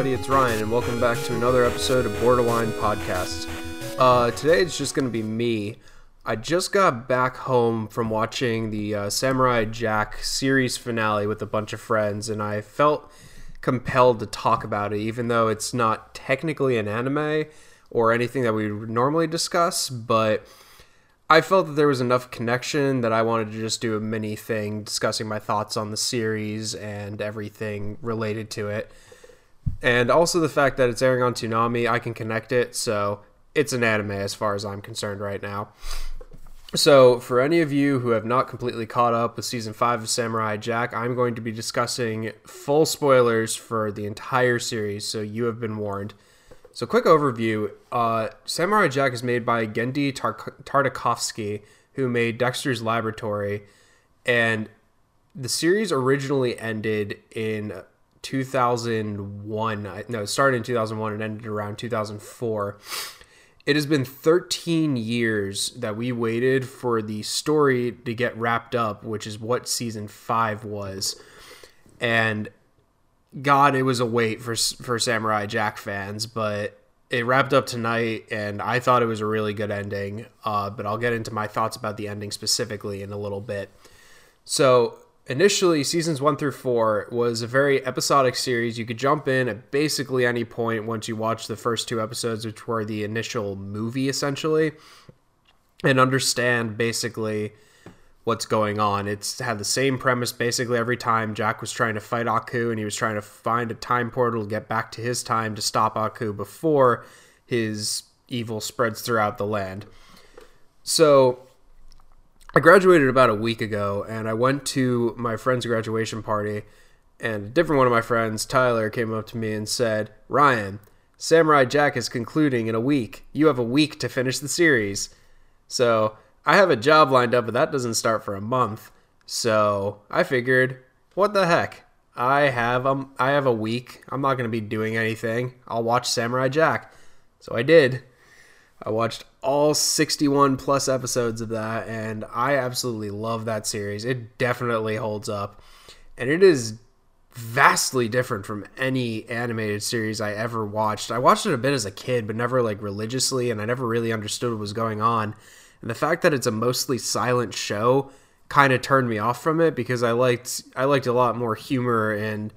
everybody. It's Ryan, and welcome back to another episode of Borderline Podcasts. Uh, today it's just going to be me. I just got back home from watching the uh, Samurai Jack series finale with a bunch of friends, and I felt compelled to talk about it, even though it's not technically an anime or anything that we normally discuss, but I felt that there was enough connection that I wanted to just do a mini thing discussing my thoughts on the series and everything related to it. And also the fact that it's airing on Toonami, I can connect it, so it's an anime as far as I'm concerned right now. So, for any of you who have not completely caught up with season 5 of Samurai Jack, I'm going to be discussing full spoilers for the entire series, so you have been warned. So, quick overview uh, Samurai Jack is made by Genndy Tar- Tartakovsky, who made Dexter's Laboratory, and the series originally ended in 2001. No, it started in 2001 and ended around 2004. It has been 13 years that we waited for the story to get wrapped up, which is what season 5 was. And God, it was a wait for for Samurai Jack fans, but it wrapped up tonight, and I thought it was a really good ending. Uh, but I'll get into my thoughts about the ending specifically in a little bit. So initially, seasons one through four was a very episodic series. You could jump in at basically any point once you watch the first two episodes, which were the initial movie, essentially, and understand basically what's going on. It's had the same premise basically every time. Jack was trying to fight Aku and he was trying to find a time portal to get back to his time to stop Aku before his evil spreads throughout the land. So I graduated about a week ago and I went to my friend's graduation party and a different one of my friends, Tyler, came up to me and said, "Ryan, Samurai Jack is concluding in a week. You have a week to finish the series." So, I have a job lined up, but that doesn't start for a month. So I figured, what the heck? I have um I have a week. I'm not gonna be doing anything. I'll watch Samurai Jack. So I did. I watched all 61 plus episodes of that, and I absolutely love that series. It definitely holds up, and it is vastly different from any animated series I ever watched. I watched it a bit as a kid, but never like religiously, and I never really understood what was going on. And the fact that it's a mostly silent show kind of turned me off from it because I liked I liked a lot more humor and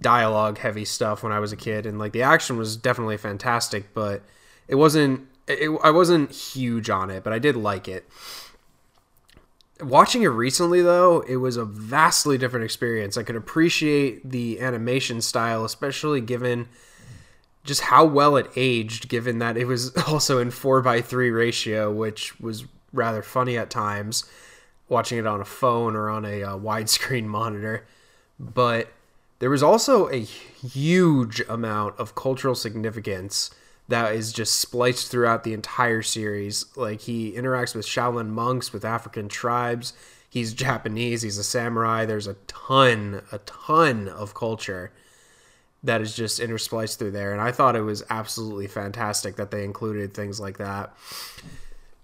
dialogue heavy stuff when I was a kid and like the action was definitely fantastic but it wasn't it, I wasn't huge on it but I did like it. Watching it recently though, it was a vastly different experience. I could appreciate the animation style especially given just how well it aged, given that it was also in 4 by 3 ratio, which was rather funny at times, watching it on a phone or on a uh, widescreen monitor. But there was also a huge amount of cultural significance that is just spliced throughout the entire series. Like he interacts with Shaolin monks, with African tribes. He's Japanese. He's a samurai. There's a ton, a ton of culture that is just interspliced through there. And I thought it was absolutely fantastic that they included things like that.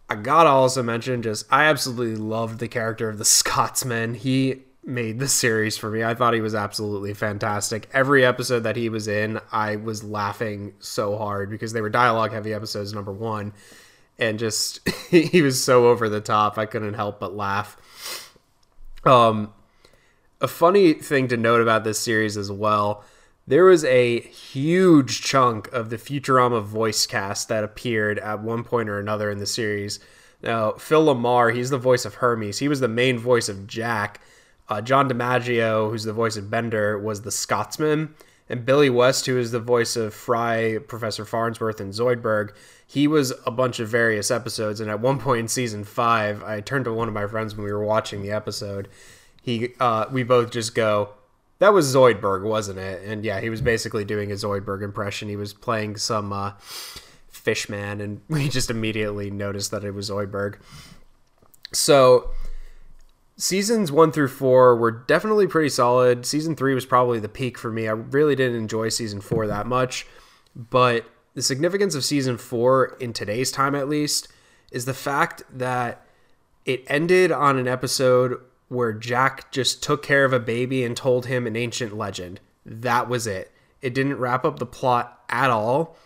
I gotta also mention just I absolutely loved the character of the Scotsman. He made the series for me. I thought he was absolutely fantastic. Every episode that he was in, I was laughing so hard because they were dialogue heavy episodes, number one. And just he was so over the top. I couldn't help but laugh. Um a funny thing to note about this series as well there was a huge chunk of the Futurama voice cast that appeared at one point or another in the series. Now, Phil LaMarr, he's the voice of Hermes. He was the main voice of Jack. Uh, John DiMaggio, who's the voice of Bender, was the Scotsman. And Billy West, who is the voice of Fry, Professor Farnsworth, and Zoidberg, he was a bunch of various episodes. And at one point in season five, I turned to one of my friends when we were watching the episode. He, uh, we both just go, that was Zoidberg, wasn't it? And yeah, he was basically doing a Zoidberg impression. He was playing some uh, fishman, and we just immediately noticed that it was Zoidberg. So seasons one through four were definitely pretty solid. Season three was probably the peak for me. I really didn't enjoy season four that much, but the significance of season four in today's time, at least, is the fact that it ended on an episode where Jack just took care of a baby and told him an ancient legend. That was it. It didn't wrap up the plot at all.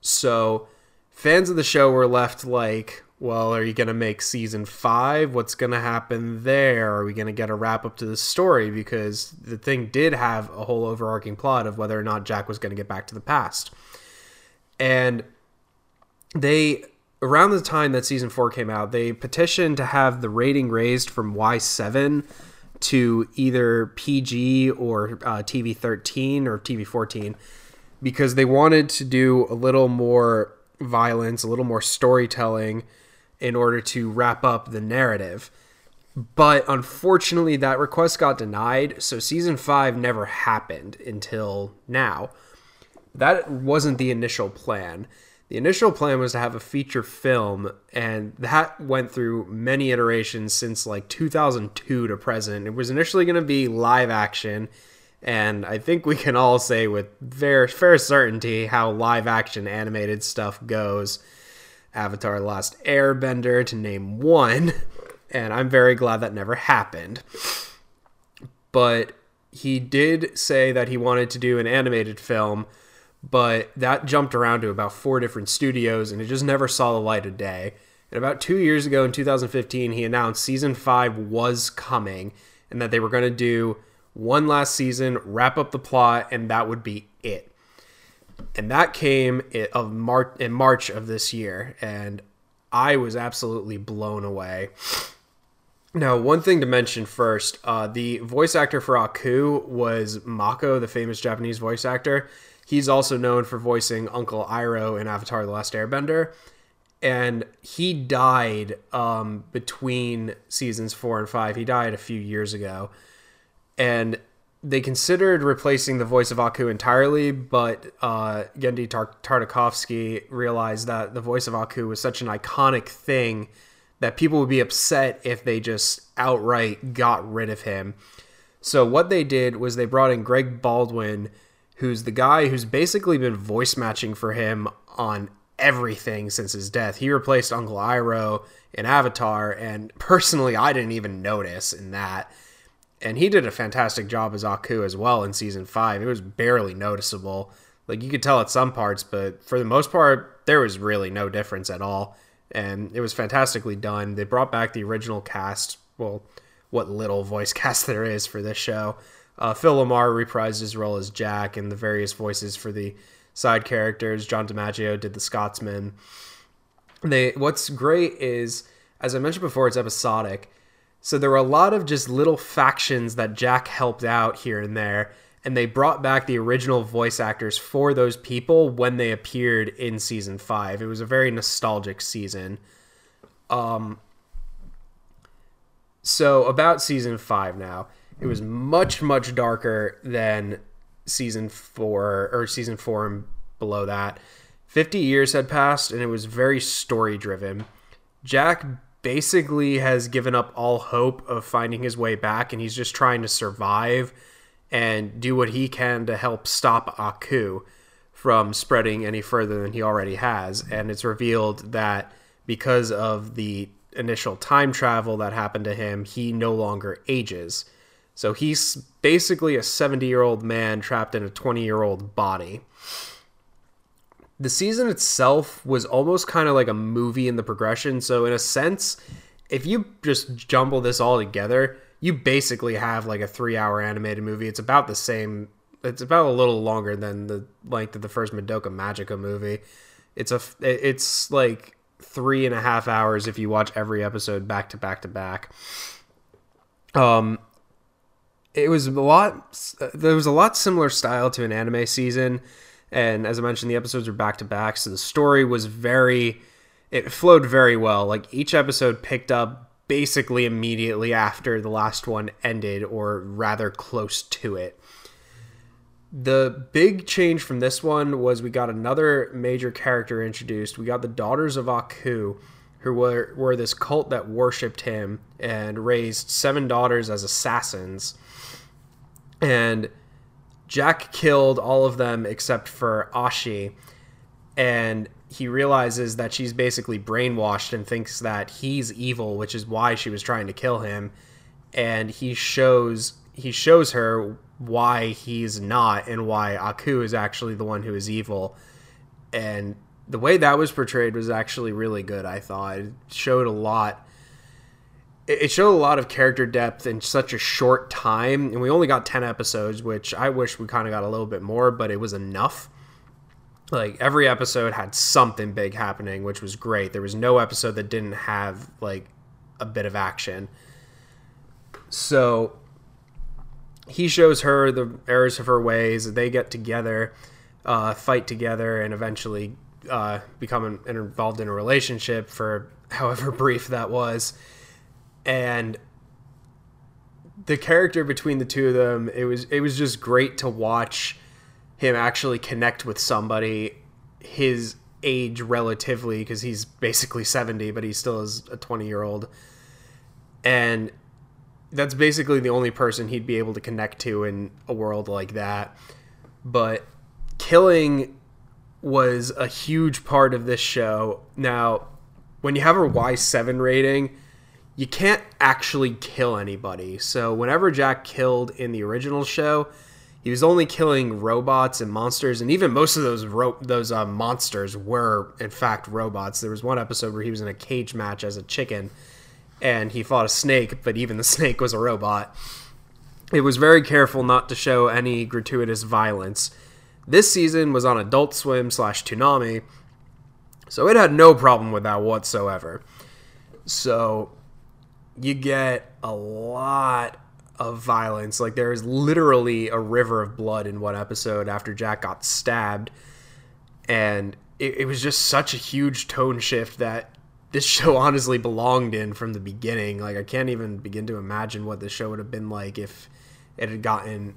So fans of the show were left like, well, are you going to make season five? What's going to happen there? Are we going to get a wrap up to the story? Because the thing did have a whole overarching plot of whether or not Jack was going to get back to the past. And they, around the time that season four came out, they petitioned to have the rating raised from Y7 to either PG or uh, TV 13 or TV 14 because they wanted to do a little more violence, a little more storytelling in order to wrap up the narrative. But unfortunately, that request got denied, so season five never happened until now. That wasn't the initial plan. The initial plan was to have a feature film, and that went through many iterations since like 2002 to present. It was initially going to be live action, and I think we can all say with fair, fair certainty how live action animated stuff goes Avatar The Last Airbender, to name one. And I'm very glad that never happened. But he did say that he wanted to do an animated film, but that jumped around to about four different studios and it just never saw the light of day. And about two years ago in 2015, he announced season five was coming and that they were going to do one last season, wrap up the plot, and that would be it and that came of March in March of this year, and I was absolutely blown away. Now, one thing to mention first: uh, the voice actor for Aku was Mako, the famous Japanese voice actor. He's also known for voicing Uncle Iroh in Avatar: The Last Airbender, and he died um, between seasons four and five. He died a few years ago, and they considered replacing the voice of Aku entirely, but uh, Genndy Tar- Tartakovsky realized that the voice of Aku was such an iconic thing that people would be upset if they just outright got rid of him. So what they did was they brought in Greg Baldwin, who's the guy who's basically been voice matching for him on everything since his death. He replaced Uncle Iroh in Avatar, and personally, I didn't even notice in that and he did a fantastic job as Aku as well in season five. It was barely noticeable. Like you could tell at some parts, but for the most part, there was really no difference at all. And it was fantastically done. They brought back the original cast. Well, what little voice cast there is for this show. Uh, Phil LaMarr reprised his role as Jack, and the various voices for the side characters. John DiMaggio did the Scotsman. They what's great is, as I mentioned before, it's episodic so there were a lot of just little factions that Jack helped out here and there, and they brought back the original voice actors for those people when they appeared in season five. It was a very nostalgic season. Um, so about season five now, it was much much darker than season four or season four and below that. Fifty years had passed, and it was very story driven. Jack basically has given up all hope of finding his way back and he's just trying to survive and do what he can to help stop Aku from spreading any further than he already has. And it's revealed that because of the initial time travel that happened to him, he no longer ages. So he's basically a 70 year old man trapped in a 20 year old body the season itself was almost kind of like a movie in the progression. So in a sense, if you just jumble this all together, you basically have like a three hour animated movie. It's about the same. It's about a little longer than the length of the first Madoka Magica movie. It's a. It's like three and a half hours if you watch every episode back to back to back. Um, it was a lot. There was a lot similar style to an anime season and as I mentioned, the episodes are back to back, so the story was very, it flowed very well. Like each episode picked up basically immediately after the last one ended, or rather close to it. The big change from this one was we got another major character introduced. We got the Daughters of Aku, who were, were this cult that worshipped him and raised seven daughters as assassins. And Jack killed all of them except for Ashi, and he realizes that she's basically brainwashed and thinks that he's evil, which is why she was trying to kill him. And he shows he shows her why he's not and why Aku is actually the one who is evil. And the way that was portrayed was actually really good, I thought. It showed a lot it showed a lot of character depth in such a short time and we only got 10 episodes which i wish we kind of got a little bit more but it was enough. Like every episode had something big happening which was great. There was no episode that didn't have like a bit of action. So he shows her the errors of her ways. They get together uh, fight together and eventually uh, become involved in a relationship for however brief that was and the character between the two of them it was it was just great to watch him actually connect with somebody his age relatively because he's basically 70 but he still is a 20 year old and that's basically the only person he'd be able to connect to in a world like that. But killing was a huge part of this show. Now when you have a y7 rating you can't actually kill anybody. So whenever Jack killed in the original show, he was only killing robots and monsters, and even most of those ro- those uh, monsters were in fact robots. There was one episode where he was in a cage match as a chicken, and he fought a snake, but even the snake was a robot. It was very careful not to show any gratuitous violence. This season was on Adult Swim slash Toonami, so it had no problem with that whatsoever. So you get a lot of violence. Like there is literally a river of blood in one episode after Jack got stabbed, and it, it, was just such a huge tone shift that this show honestly belonged in from the beginning. Like I can't even begin to imagine what this show would have been like if it had gotten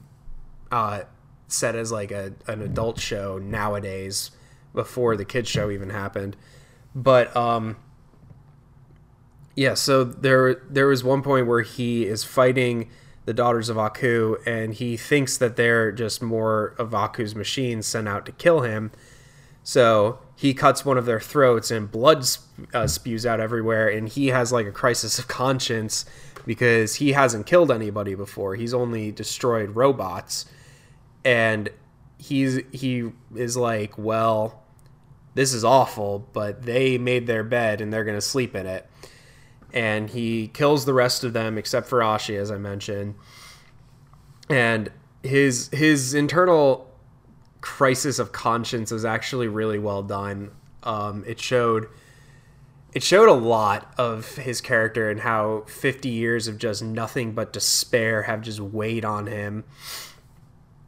uh, set as like a an adult show nowadays before the kids show even happened. But um yeah, so there there was one point where he is fighting the daughters of Aku, and he thinks that they're just more of Aku's machines sent out to kill him. So he cuts one of their throats, and blood uh, spews out everywhere. And he has like a crisis of conscience because he hasn't killed anybody before. He's only destroyed robots, and he's he is like, well, this is awful, but they made their bed and they're gonna sleep in it and he kills the rest of them except for Ashi, as I mentioned. And his his internal crisis of conscience was actually really well done. Um, it showed it showed a lot of his character and how 50 years of just nothing but despair have just weighed on him.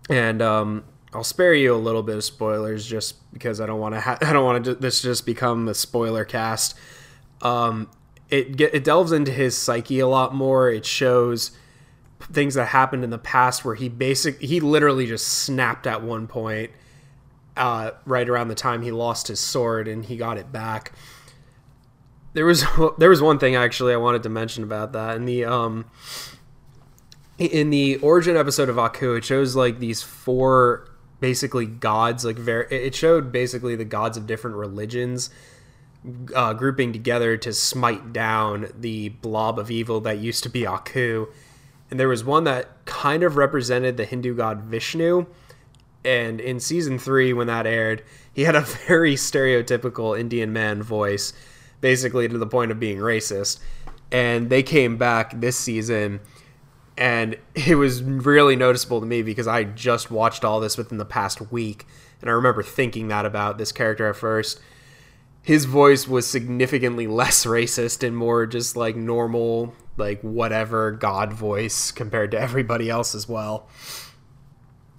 And um, I'll spare you a little bit of spoilers just because I don't want to. Ha- I don't want to. This just become a spoiler cast. Um, it it delves into his psyche a lot more. It shows things that happened in the past where he basic he literally just snapped at one point uh, right around the time he lost his sword and he got it back. There was there was one thing actually I wanted to mention about that in the um in the origin episode of Aku it shows like these four basically gods like very it showed basically the gods of different religions uh, grouping together to smite down the blob of evil that used to be Aku. And there was one that kind of represented the Hindu god Vishnu. And in season three, when that aired, he had a very stereotypical Indian man voice, basically to the point of being racist. And they came back this season, and it was really noticeable to me because I just watched all this within the past week. And I remember thinking that about this character at first his voice was significantly less racist and more just like normal, like whatever God voice compared to everybody else as well.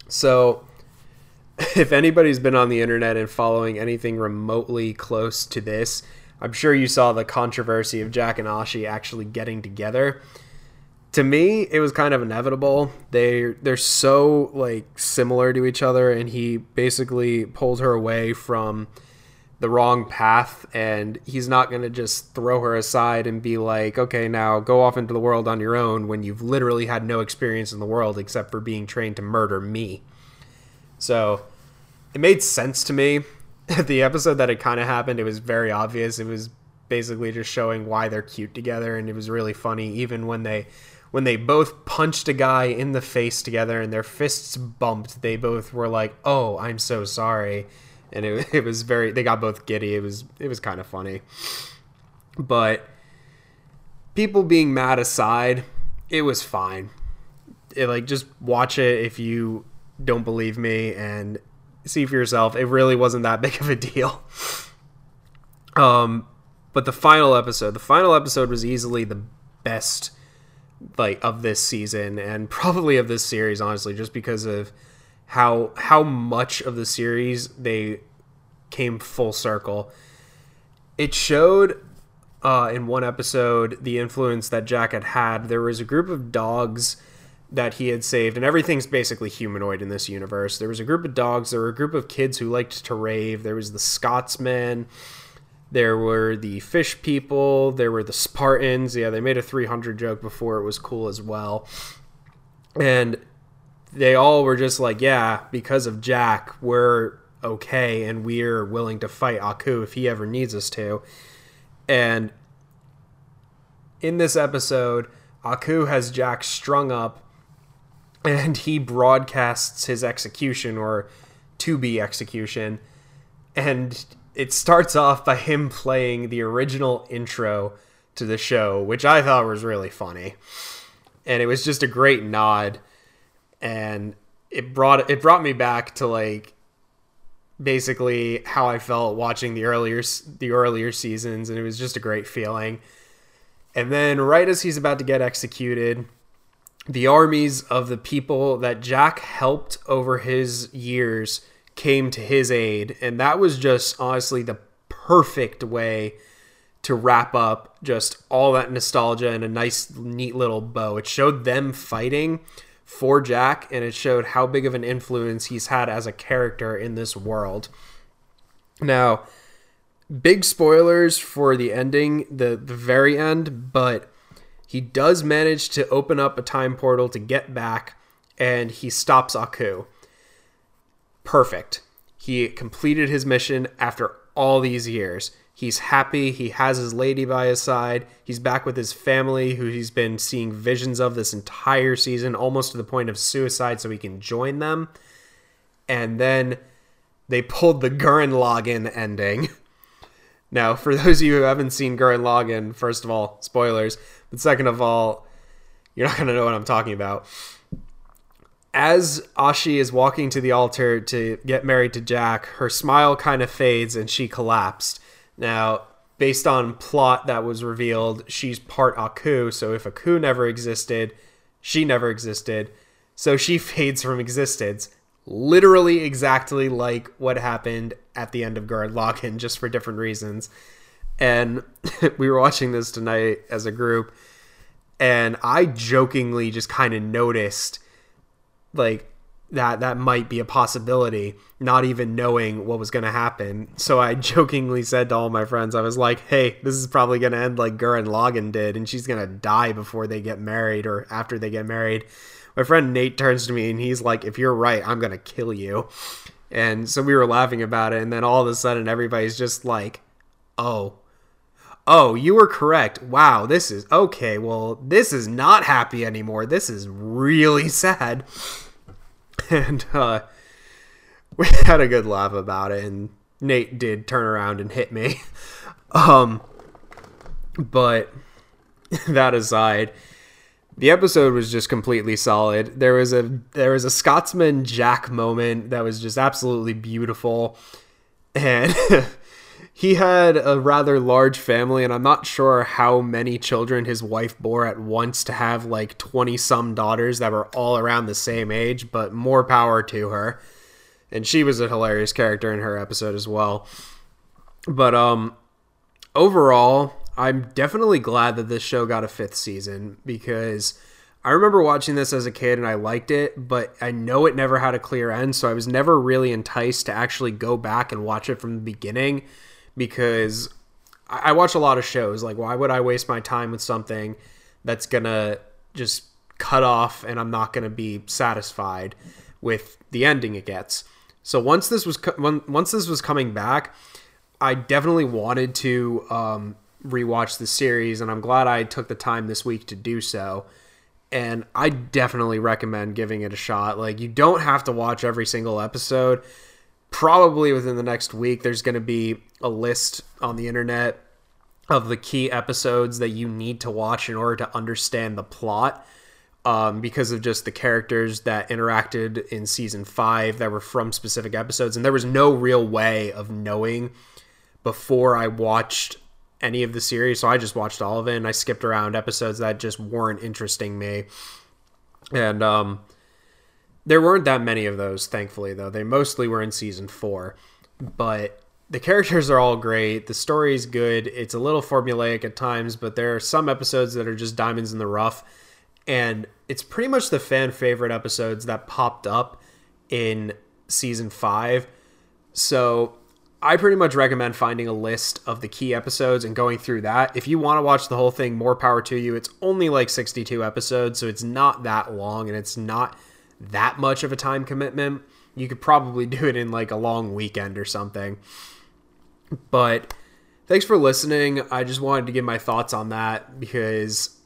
So, if anybody's been on the internet and following anything remotely close to this, I'm sure you saw the controversy of Jack and Ashi actually getting together. To me, it was kind of inevitable. They they're so like similar to each other and he basically pulled her away from the wrong path and he's not going to just throw her aside and be like okay now go off into the world on your own when you've literally had no experience in the world except for being trained to murder me. So it made sense to me. The episode that it kind of happened it was very obvious. It was basically just showing why they're cute together and it was really funny even when they when they both punched a guy in the face together and their fists bumped, they both were like, "Oh, I'm so sorry," and it, it was very. They got both giddy. It was it was kind of funny, but people being mad aside, it was fine. It, like just watch it if you don't believe me and see for yourself. It really wasn't that big of a deal. Um, but the final episode, the final episode was easily the best like of this season and probably of this series honestly just because of how how much of the series they came full circle it showed uh, in one episode the influence that jack had had there was a group of dogs that he had saved and everything's basically humanoid in this universe there was a group of dogs there were a group of kids who liked to rave there was the scotsman there were the fish people. There were the Spartans. Yeah, they made a 300 joke before it was cool as well. And they all were just like, yeah, because of Jack, we're okay and we're willing to fight Aku if he ever needs us to. And in this episode, Aku has Jack strung up and he broadcasts his execution or to be execution. And it starts off by him playing the original intro to the show, which I thought was really funny. And it was just a great nod and it brought it brought me back to like basically how I felt watching the earlier the earlier seasons and it was just a great feeling. And then right as he's about to get executed, the armies of the people that Jack helped over his years came to his aid. And that was just honestly the perfect way to wrap up just all that nostalgia in a nice, neat little bow. It showed them fighting for Jack, and it showed how big of an influence he's had as a character in this world. Now, big spoilers for the ending, the, the very end, but he does manage to open up a time portal to get back, and he stops Aku perfect. He completed his mission after all these years. He's happy. He has his lady by his side. He's back with his family, who he's been seeing visions of this entire season, almost to the point of suicide, so he can join them. And then they pulled the Gurren Lagann ending. Now, for those of you who haven't seen Gurren Lagann, first of all, spoilers, but second of all, you're not going to know what I'm talking about as Ashi is walking to the altar to get married to Jack, her smile kind of fades and she collapsed. Now, based on plot that was revealed, she's part Aku, so if Aku never existed, she never existed. So she fades from existence. Literally exactly like what happened at the end of Gurren Lagann, just for different reasons. And we were watching this tonight as a group, and I jokingly just kind of noticed like that that might be a possibility not even knowing what was going to happen. So i jokingly said to all my friends i was like hey this is probably going to end like Gurren Lagann did and she's going to die before they get married or after they get married. My friend nate turns to me and he's like if you're right i'm going to kill you. And so we were laughing about it and then all of a sudden everybody's just like oh oh you were correct wow this is okay well this is not happy anymore this is really sad and uh, we had a good laugh about it. And Nate did turn around and hit me. Um, but that aside, the episode was just completely solid. There was a there was a Scotsman Jack moment that was just absolutely beautiful, and he had a rather large family, and I'm not sure how many children his wife bore at once to have like 20 some daughters that were all around the same age, but more power to her. And she was a hilarious character in her episode as well. But um overall, I'm definitely glad that this show got a fifth season because I remember watching this as a kid and I liked it, but I know it never had a clear end, so I was never really enticed to actually go back and watch it from the beginning because I watch a lot of shows. Like, why would I waste my time with something that's gonna just cut off and I'm not gonna be satisfied with the ending it gets? So once this was once this was coming back, I definitely wanted to um, rewatch the series, and I'm glad I took the time this week to do so. and I definitely recommend giving it a shot. Like you don't have to watch every single episode. Probably within the next week there's going to be a list on the internet of the key episodes that you need to watch in order to understand the plot. Um, because of just the characters that interacted in season five that were from specific episodes, and there was no real way of knowing before I watched any of the series. So I just watched all of it, and I skipped around episodes that just weren't interesting me. And um, there weren't that many of those, thankfully, though. They mostly were in season four, but the characters are all great. The story is good. It's a little formulaic at times, but there are some episodes that are just diamonds in the rough. And it's pretty much the fan favorite episodes that popped up in season five. So I pretty much recommend finding a list of the key episodes and going through that. If you want to watch the whole thing, more power to you. It's only like 62 episodes, so it's not that long and it's not that much of a time commitment. You could probably do it in like a long weekend or something. But thanks for listening. I just wanted to give my thoughts on that because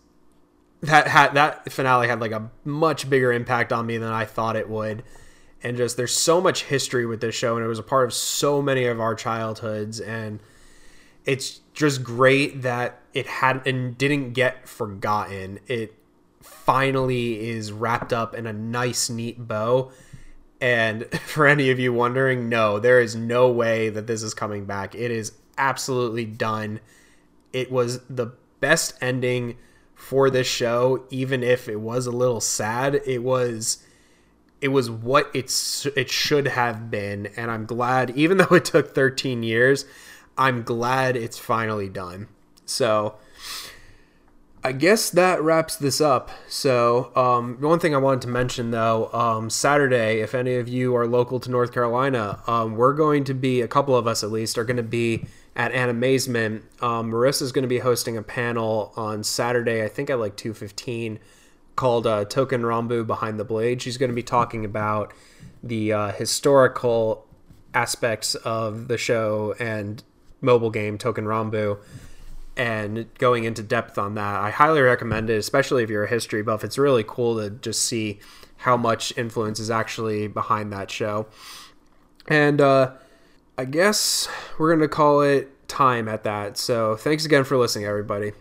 that had that finale had like a much bigger impact on me than I thought it would. And just there's so much history with this show and it was a part of so many of our childhoods and it's just great that it had and didn't get forgotten. It finally is wrapped up in a nice neat bow and for any of you wondering, no, there is no way that this is coming back. It is absolutely done. It was the best ending for this show, even if it was a little sad. It was it was what it's it should have been, and I'm glad, even though it took 13 years, I'm glad it's finally done. So I guess that wraps this up. So, um, one thing I wanted to mention though, um, Saturday, if any of you are local to North Carolina, um, we're going to be, a couple of us at least, are going to be at Animazement. Um, Marissa's going to be hosting a panel on Saturday, I think at like 2.15, called uh, Touken Ranbu Behind the Blade. She's going to be talking about the uh, historical aspects of the show and mobile game Touken Ranbu and going into depth on that. I highly recommend it, especially if you're a history buff. It's really cool to just see how much influence is actually behind that show. And uh, I guess we're going to call it time at that. So thanks again for listening, everybody.